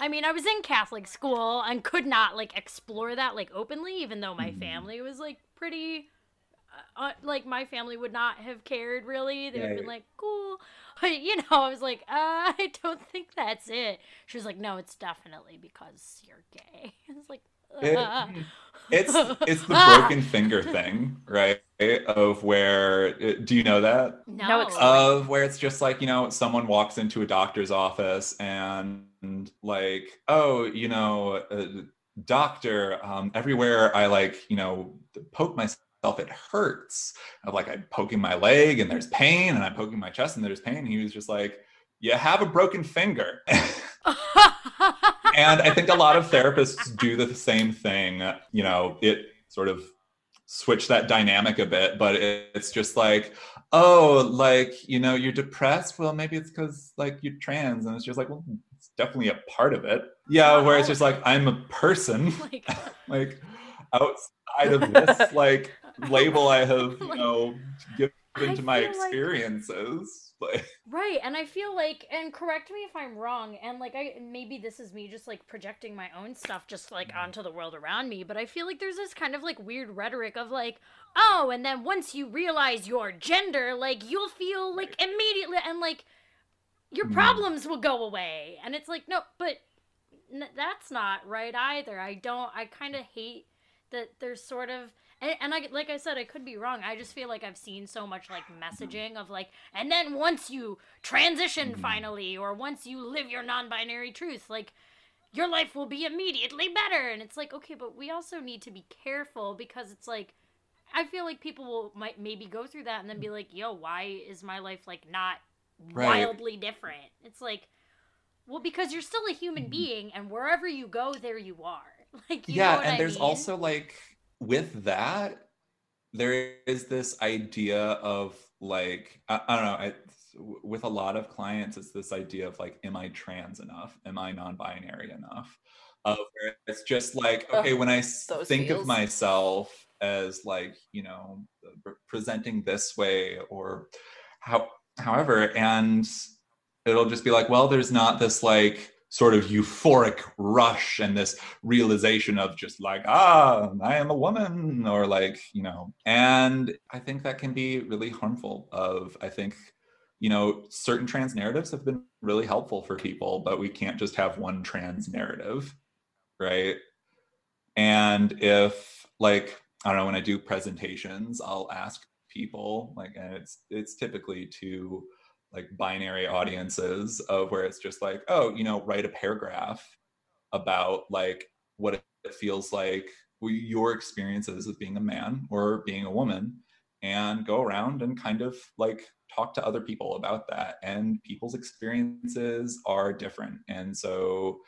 I mean, I was in Catholic school and could not like explore that like openly, even though my Mhm. family was like pretty. Uh, uh, like my family would not have cared really. They would have been like, "Cool," [LAUGHS] but you know, I was like, uh, "I don't think that's it." She was like, "No, it's definitely because you're gay." I was like, "Uh." It's it's the [LAUGHS] broken finger thing right of where uh, do you know that? No, No, of where it's just like you know someone walks into a doctor's office and like oh you know uh, doctor um, everywhere i like you know poke myself it hurts. Of like i'm poking my leg and there's pain and i'm poking my chest and there's pain. He was just like you have a broken finger [LAUGHS] [LAUGHS] and I think a lot of therapists do the same thing. You know, it sort of switch that dynamic a bit, but it, it's just like, oh, like you know, you're depressed. Well, maybe it's because like you're trans, and it's just like, well, it's definitely a part of it. Yeah, Not where it's just like. I'm a person, oh like, [LAUGHS] like outside of this like label I have, you [LAUGHS] know, given I to my experiences. Like, [LAUGHS] Right, and I feel like, and correct me if I'm wrong, and like I maybe this is me just like projecting my own stuff just like onto the world around me, but I feel like there's this kind of like weird rhetoric of like, oh, and then once you realize your gender, like you'll feel like immediately, and like your Mhm. problems will go away, and it's like no, but n- that's not right either. I don't. I kind of hate that there's sort of and, and I like I said I could be wrong. I just feel like I've seen so much like messaging of like and then once you transition Mhm. finally or once you live your non-binary truth like your life will be immediately better. And it's like, okay, but we also need to be careful because it's like, I feel like people will might maybe go through that and then be like, yo, why is my life like not Right. wildly different? It's like, well, because you're still a human Mhm. being and wherever you go, there you are. [LAUGHS] Like, you yeah know what and I there's mean? also like with that there is this idea of like i, I don't know it's, with a lot of clients it's this idea of like am i trans enough am i non-binary enough of where it's just like Ugh, okay when i think feels. of myself as like you know presenting this way or how however and it'll just be like well there's not this like sort of euphoric rush and this realization of just like ah i am a woman or like you know and i think that can be really harmful of i think you know certain trans narratives have been really helpful for people but we can't just have one trans narrative right? And if like i don't know when i do presentations i'll ask people like and it's it's typically to like binary audiences of where it's just like oh you know write a paragraph about like what it feels like your experiences of being a man or being a woman and go around and kind of like talk to other people about that. And people's experiences are different. And so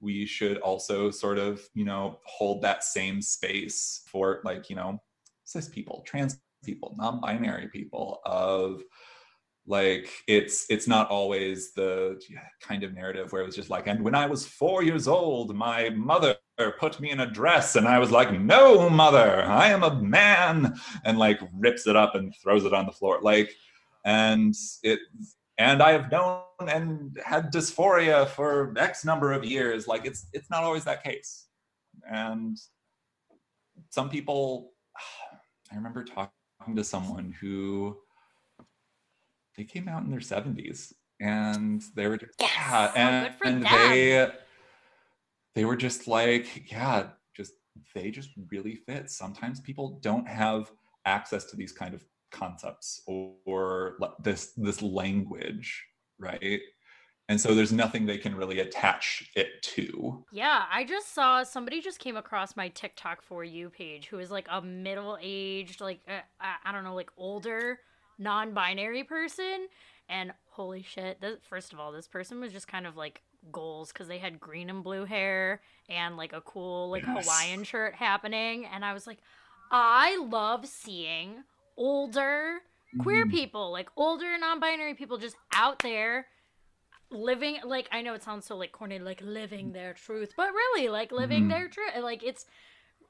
we should also sort of you know hold that same space for like you know cis people trans people non-binary people of like it's it's not always the kind of narrative where it was just like and when i was four years old my mother put me in a dress and i was like no mother i am a man and like rips it up and throws it on the floor. Like and it and i have known and had dysphoria for x number of years. Like it's it's not always that case. And some people [SIGHS] i remember talking to someone who they came out in their 70s and they were just Yes. yeah Oh, and, for and they they were just like yeah just they just really fit. Sometimes people don't have access to these kind of concepts or, or this this language right? And so there's nothing they can really attach it to. Yeah, I just saw somebody just came across my TikTok for you page who is like a middle aged, like uh, I don't know, like older non binary person. And holy shit, this, first of all, this person was just kind of like goals because they had green and blue hair and like a cool like Yes. Hawaiian shirt happening. And I was like, I love seeing older queer Mhm. people, like older non binary people just out there living like I know it sounds so like corny like living their truth, but really like living Mhm. their truth like it's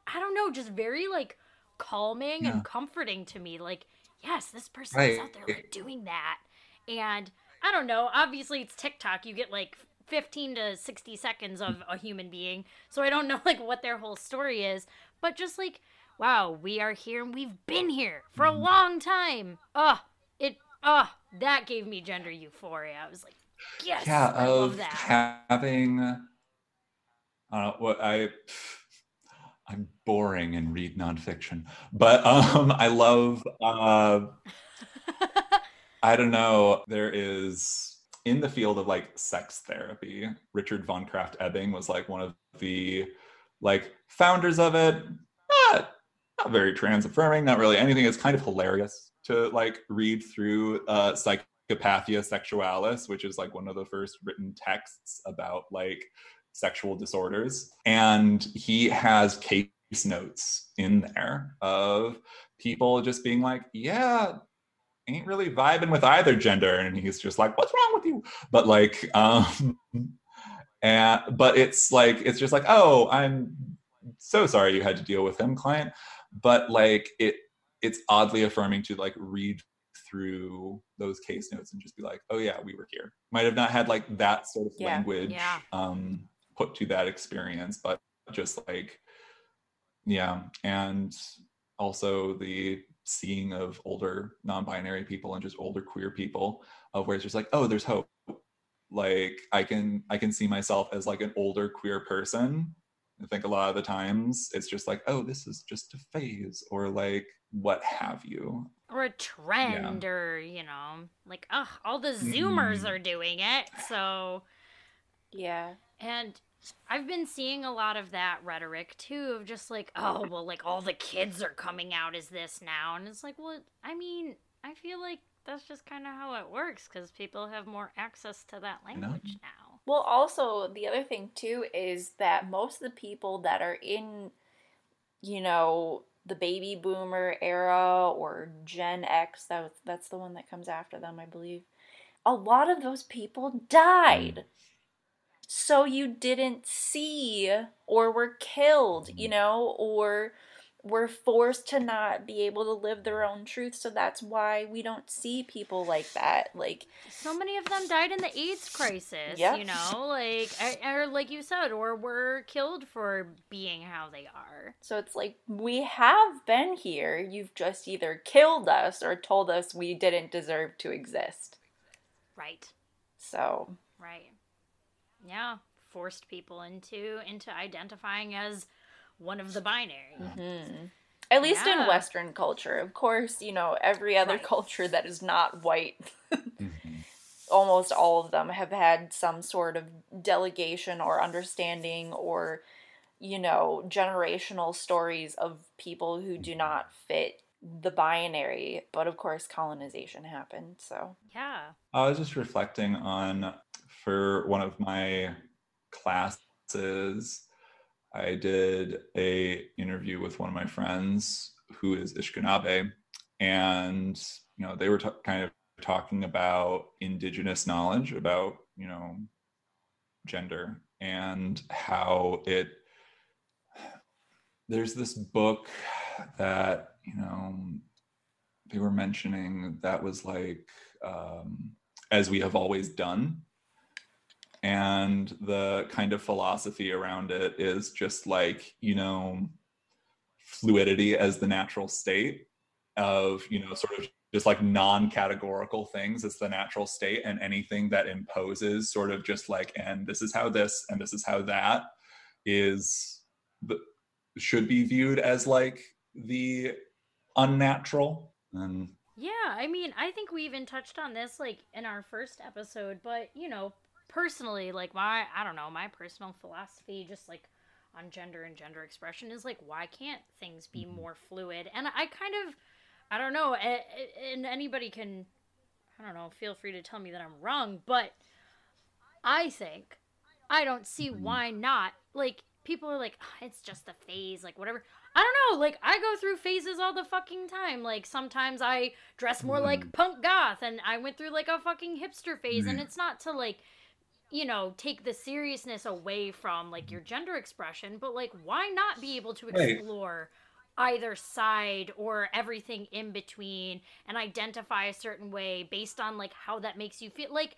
I don't know, just very like calming Yeah. and comforting to me. Like, yes, this person is out there like doing that. And I don't know, obviously it's TikTok. You get like 15 to 60 seconds of a human being. So I don't know [LAUGHS] like what their whole story is, but just like wow, we are here and we've been here for a Mhm. long time. Ugh, it ugh, that gave me gender euphoria. I was like, yes, yeah I love of that. having i don't know what i i'm boring and read nonfiction but um i love uh i don't know there is in the field of like sex therapy richard von krafft-ebing was like one of the like founders of it. Not, not very trans affirming not really anything. It's kind of hilarious to like read through uh psychopathia sexualis which is like one of the first written texts about like sexual disorders and he has case notes in there of people just being like yeah ain't really vibing with either gender and he's just like what's wrong with you but like [LAUGHS] um and but it's like it's just like oh i'm so sorry you had to deal with him client but like it it's oddly affirming to like read through those case notes and just be like oh yeah we were here might have not had like that sort of Yeah. language Yeah. um put to that experience but just like yeah and also the seeing of older non-binary people and just older queer people of where it's just like oh there's hope like i can i can see myself as like an older queer person i think a lot of the times it's just like oh this is just a phase or like what have you or a trend or you know like ugh all the zoomers Mhm. are doing it so Yeah. and I've been seeing a lot of that rhetoric too of just like, oh, well, like all the kids are coming out as this now. And it's like, well, I mean, I feel like that's just kind of how it works because people have more access to that language now. Well, also, the other thing too is that most of the people that are in, you know, the baby boomer era or Gen X, that that's the one that comes after them, I believe. A lot of those people died. Mm. So you didn't see or were killed, you mm-hmm. know, or were forced to not be able to live their own truth. So that's why we don't see people like that. Like so many of them died in the AIDS crisis, Yep. you know, like or, or like you said, or were killed for being how they are. So it's like, we have been here. You've just either killed us or told us we didn't deserve to exist. Right. So, Right. Yeah, forced people into into identifying as one of the binary. mhm. at least in Western culture. Of course, you know, every other Right. culture that is not white, [LAUGHS] Mhm. almost all of them have had some sort of delegation or understanding or, you know, generational stories of people who do not fit the binary. But of course, colonization happened. So, Yeah. I was just reflecting on for one of my classes. I did a interview with one of my friends who is Ishkanabe, and you know they were t- kind of talking about indigenous knowledge about you know gender and how it. There's this book that you know they were mentioning that was like um, as we have always done and the kind of philosophy around it is just like you know fluidity as the natural state of you know sort of just like non-categorical things as the natural state and anything that imposes sort of just like and this is how this and this is how that is should be viewed as like the unnatural. And Yeah, I mean, I think we even touched on this like in our first episode, but you know, personally, like my I don't know, my personal philosophy just like on gender and gender expression is like why can't things be more fluid? And I kind of I don't know, and anybody can I don't know, feel free to tell me that I'm wrong, but I think I don't see Mhm. why not. Like people are like, "Ah, it's just a phase, like whatever. I don't know. Like I go through phases all the fucking time. Like sometimes I dress more like punk goth, and I went through like a fucking hipster phase. And it's not to like, you know, take the seriousness away from like your gender expression, but like, why not be able to Right. explore? either side or everything in between and identify a certain way based on like how that makes you feel like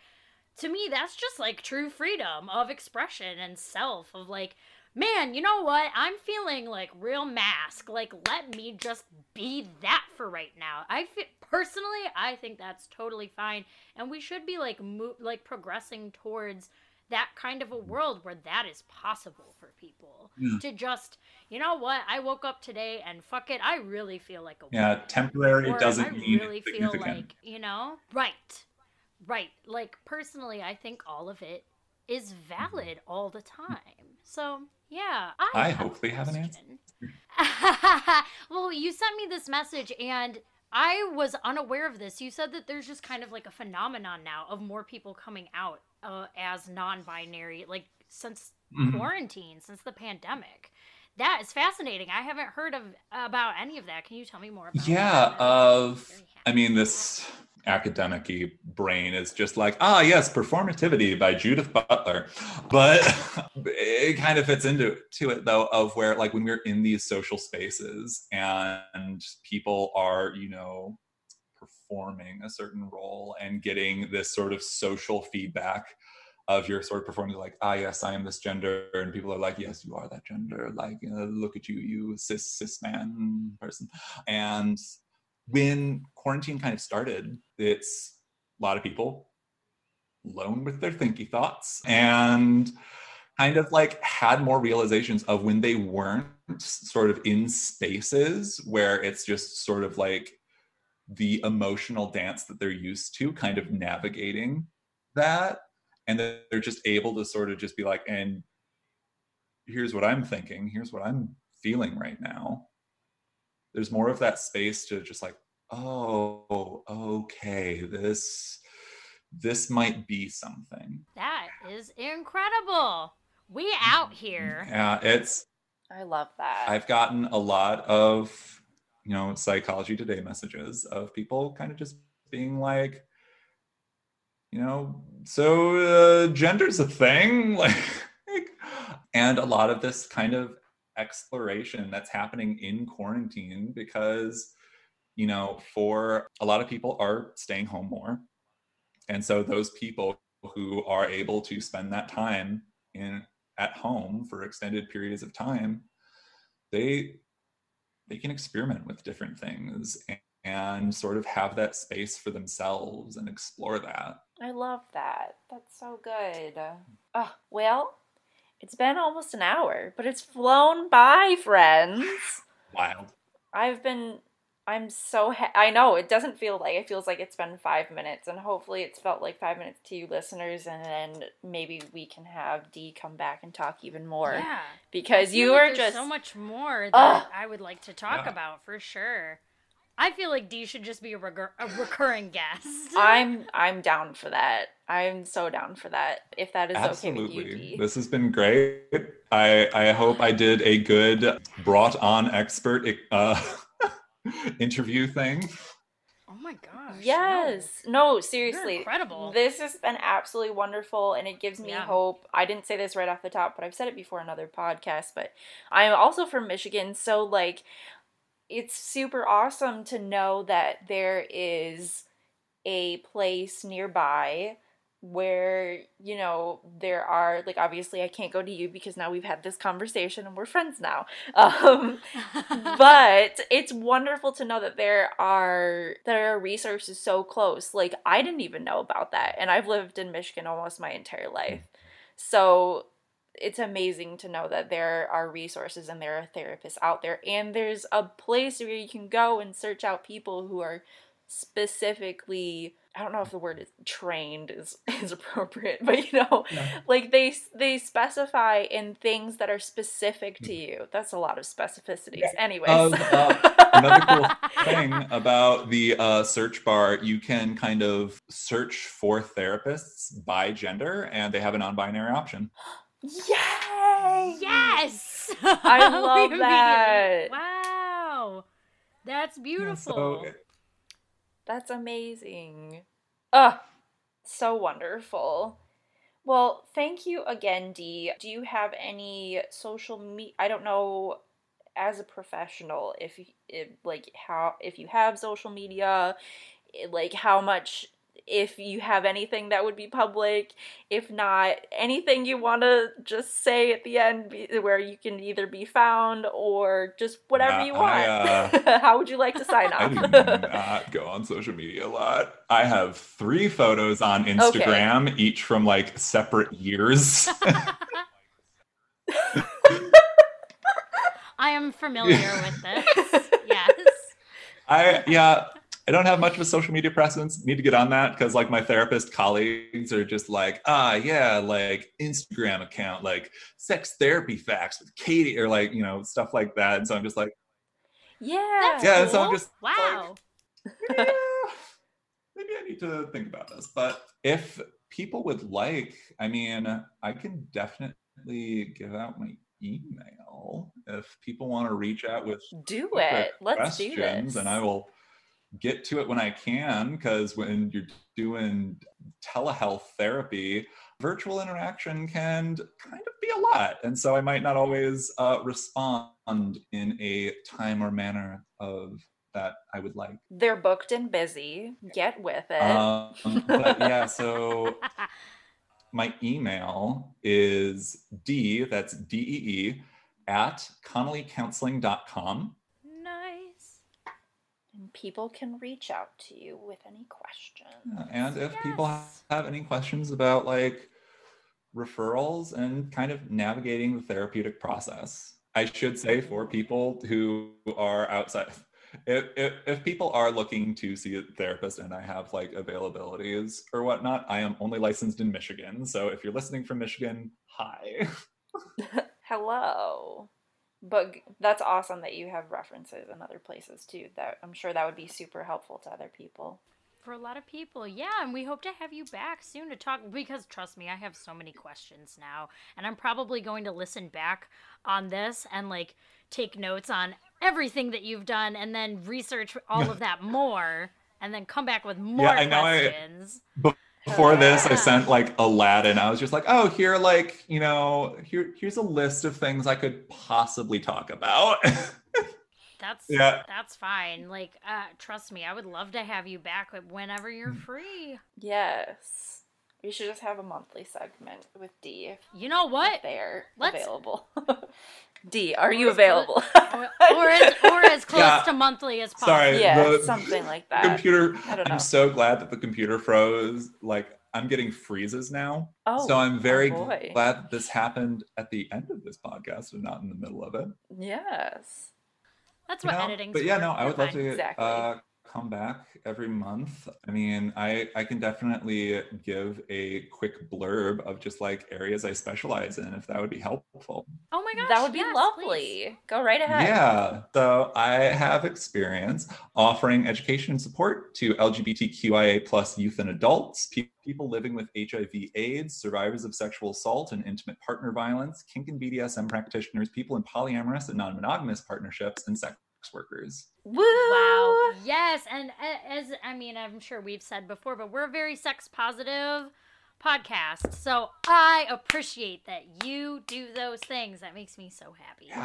to me that's just like true freedom of expression and self of like man you know what? I'm feeling like real masc. Like let me just be that for right now. I feel personally i think that's totally fine and we should be like mo- like progressing towards that kind of a world where that is possible for people Yeah. to just you know what? I woke up today and fuck it i really feel like a yeah woman temporary or doesn't mean. I mean really feel like you know? Right. Right. Like personally i think all of it is valid all the time. So yeah i, I have hopefully have an answer. [LAUGHS] well you sent me this message and i was unaware of this you said that there's just kind of like a phenomenon now of more people coming out uh, as non-binary like since Mhm. quarantine since the pandemic that is fascinating i haven't heard of about any of that can you tell me more about yeah that? Of makes me very i mean this academic brain is just like ah yes performativity by judith butler. But [LAUGHS] it kind of fits into to it though of where like when we're in these social spaces and people are you know performing a certain role and getting this sort of social feedback of your sort of performing like ah yes i am this gender and people are like yes you are that gender. Like you know, look at you you cis cis man person. And when quarantine kind of started it's a lot of people alone with their thinky thoughts and kind of like had more realizations of when they weren't sort of in spaces where it's just sort of like the emotional dance that they're used to kind of navigating that and they're just able to sort of just be like and here's what I'm thinking, here's what I'm feeling right now. There's more of that space to just like, oh, okay, this this might be something. That is incredible. We out here. Yeah, it's I love that. I've gotten a lot of, you know, psychology today messages of people kind of just being like, you know, so uh, gender's a thing, [LAUGHS] like, and a lot of this kind of exploration that's happening in quarantine because, you know, for a lot of people are staying home more, and so those people who are able to spend that time in at home for extended periods of time, they they can experiment with different things and, and sort of have that space for themselves and explore that. I love that. That's so good. Oh, well, it's been almost an hour, but it's flown by, friends. [SIGHS] Wild. I've been I'm so ha- I know it doesn't feel like it feels like it's been 5 minutes and hopefully it's felt like 5 minutes to you listeners and then maybe we can have D come back and talk even more. Yeah. Because you feel like are just so much more that Ugh. I would like to talk Yeah. about for sure. I feel like D should just be a, recur- a recurring guest. [LAUGHS] I'm I'm down for that. I'm so down for that. If that is okay with you, D. This has been great. I I hope I did a good brought on expert uh [LAUGHS] interview thing. oh my gosh. no. Yes. No, You're seriously. incredible. This has been absolutely wonderful and it gives me Yeah. hope. I didn't say this right off the top, but I've said it before in other podcasts, but I'm also from Michigan, so like it's super awesome to know that there is a place nearby where you know there are like obviously I can't go to you because now we've had this conversation and we're friends now. [LAUGHS] Um [LAUGHS] but it's wonderful to know that there are there are resources so close. Like I didn't even know about that, and I've lived in Michigan almost my entire life. So it's amazing to know that there are resources and there are therapists out there, and there's a place where you can go and search out people who are specifically I don't know if the word is trained is [LAUGHS] is appropriate, but you know, like they they specify in things that are specific to you. That's a lot of specificities. Anyways. Of, uh, Another cool thing about the uh, search bar, you can kind of search for therapists by gender, and they have a non-binary option. [GASPS] [GASPS] [GASPS] Yay! yes. [LAUGHS] I love that. Wow. That's Yeah, beautiful. so That's amazing. Ugh, so wonderful. Well, thank you again, Dee. Do you have any social me? I don't know, as a professional, if, y- if like how if you have social media, eh, like how much. If you have anything that would be public, if not, anything you want to just say at the end be, where you can either be found or just whatever Yeah, you want. I, uh, [LAUGHS] how would you like to sign [LAUGHS] I off? do not go on social media a lot. I have three photos on Instagram, each from like separate years. [LAUGHS] I am familiar with this. Yes. I yeah, I don't have much of a social media presence. Need to get on that because like my therapist colleagues are just like, ah, yeah, like Instagram account, like sex therapy facts with Katie, or like you know stuff like that. And so I'm just like, yeah. That's Yeah, so I'm just wow. yeah, maybe I need to think about this. But if people would like, I mean, I can definitely give out my email if people want to reach out with Do it. Let's do questions, this. and I will get to it when I can. Because when you're doing telehealth therapy, virtual interaction can kind of be a lot, and so I might not always uh, respond in a time or manner of that I would like. They're booked and busy. Get with it. Um, but [LAUGHS] yeah, so my email is d that's d e e at connollycounseling.com. and people can reach out to you with any questions. And if people have any questions about like referrals and kind of navigating the therapeutic process, I should say for mm-hmm. people who are outside, if, if, if people are looking to see a therapist and I have like availabilities or whatnot, I am only licensed in Michigan. So if you're listening from Michigan, hi. [LAUGHS] hello. But that's awesome that you have references in other places too. That I'm sure that would be super helpful to other people. For a lot of people, yeah, and we hope to have you back soon to talk because trust me, I have so many questions now, and I'm probably going to listen back on this and like take notes on everything that you've done and then research all of [LAUGHS] that more and then come back with more I know I- questions. Before this, I [LAUGHS] sent like Aladdin. I was just like, oh, here, like, you know, here, here's a list of things I could possibly talk about. [LAUGHS] That's Yeah. that's fine. Like, uh, trust me, I would love to have you back whenever you're Mm. free. Yes. We should just have a monthly segment with D if You know what? they're Let's- available. [LAUGHS] D, are you Or as clo- available? or, [LAUGHS] or as or as [LAUGHS] close Yeah. to monthly as possible. Sorry, yeah, the- something like that. computer. I don't know. I'm so glad that the computer froze. Like, I'm getting freezes now. Oh, so I'm very boy. glad this happened at the end of this podcast and not in the middle of it. yes. That's You what know? editing's But yeah, for. no, I You're would love fine. to Exactly. uh, come back every month. I mean, I I can definitely give a quick blurb of just like areas I specialize in if that would be helpful. Oh my gosh, that would be yes, lovely. please. Go right ahead. Yeah, so I have experience offering education and support to LGBTQIA plus youth and adults, pe- people living with HIV/AIDS, survivors of sexual assault and intimate partner violence, kink and BDSM practitioners, people in polyamorous and non-monogamous partnerships, and sex workers. Woo! Wow. Yes, and uh, as I mean, I'm sure we've said before, but we're a very sex positive podcast. So I appreciate that you do those things. That makes me so happy. Yeah,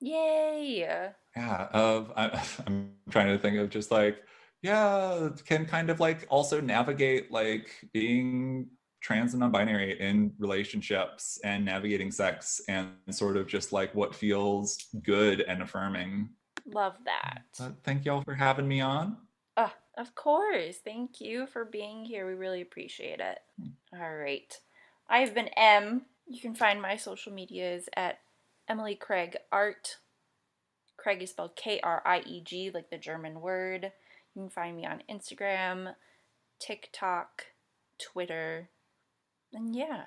Yay! yeah of I, [LAUGHS] i'm trying to think of just like yeah can kind of like also navigate like being trans and non-binary in relationships and navigating sex and sort of just like what feels good and affirming Love that. but thank y'all for having me on Ah, of course. Thank you for being here. We really appreciate it. All right. I've been M. You can find my social medias at Emily Krieg Art. Krieg is spelled K R I E G, like the German word. You can find me on Instagram, TikTok, Twitter, and yeah,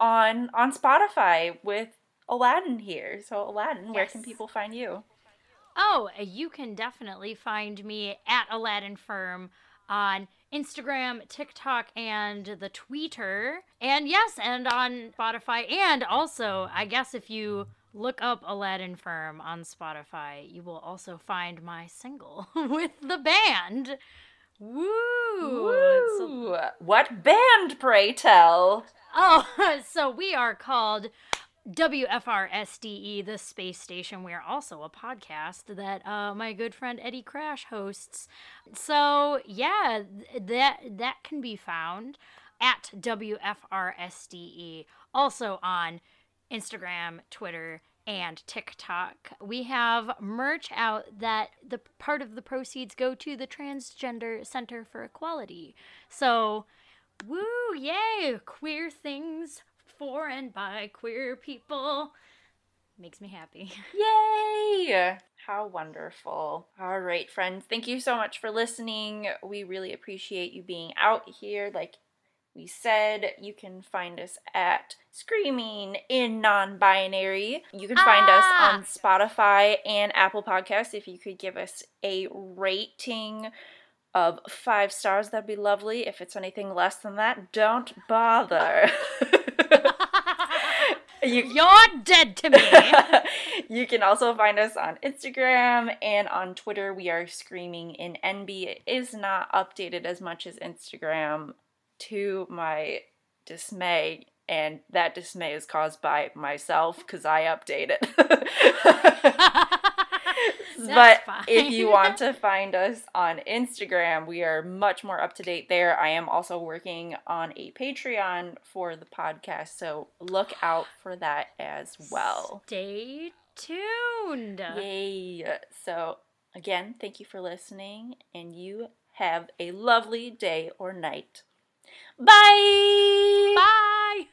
on on Spotify with Aladdin here. So Aladdin, where can people find you? Oh, eh, you can definitely find me at Aladdin Firm on Instagram, TikTok, and the Twitter. And yes, and on Spotify. And also, I guess if you look up Aladdin Firm on Spotify, you will also find my single [LAUGHS] with the band. Woo! Woo! What band, pray tell? Oh, [LAUGHS] so we are called WFRSDE, the space station. We are also a podcast that uh, my good friend Eddie Crash hosts. So yeah, that that can be found at WFRSDE, also on Instagram, Twitter, and TikTok. We have merch out that the part of the proceeds go to the Transgender Center for Equality. So, woo, yay, queer things for and by queer people. Makes me happy. [LAUGHS] Yay! How wonderful. All right, friends. Thank you so much for listening. We really appreciate you being out here. Like we said, you can find us at Screaming in Non Binary. You can find us Ah! on Spotify and Apple Podcasts. If you could give us a rating of five stars, that'd be lovely. If it's anything less than that, don't bother. [LAUGHS] you, You're dead to me. [LAUGHS] you can also find us on Instagram and on Twitter. We are screaming in NB. It is not updated as much as Instagram, to my dismay, and that dismay is caused by myself because I update it. [LAUGHS] [LAUGHS] [LAUGHS] but That's if you want to [LAUGHS] find us on Instagram, we are much more up to date there. I am also working on a Patreon for the podcast, so look out for that as well. Stay tuned. Yay! So, again, thank you for listening, and you have a lovely day or night. Bye! Bye.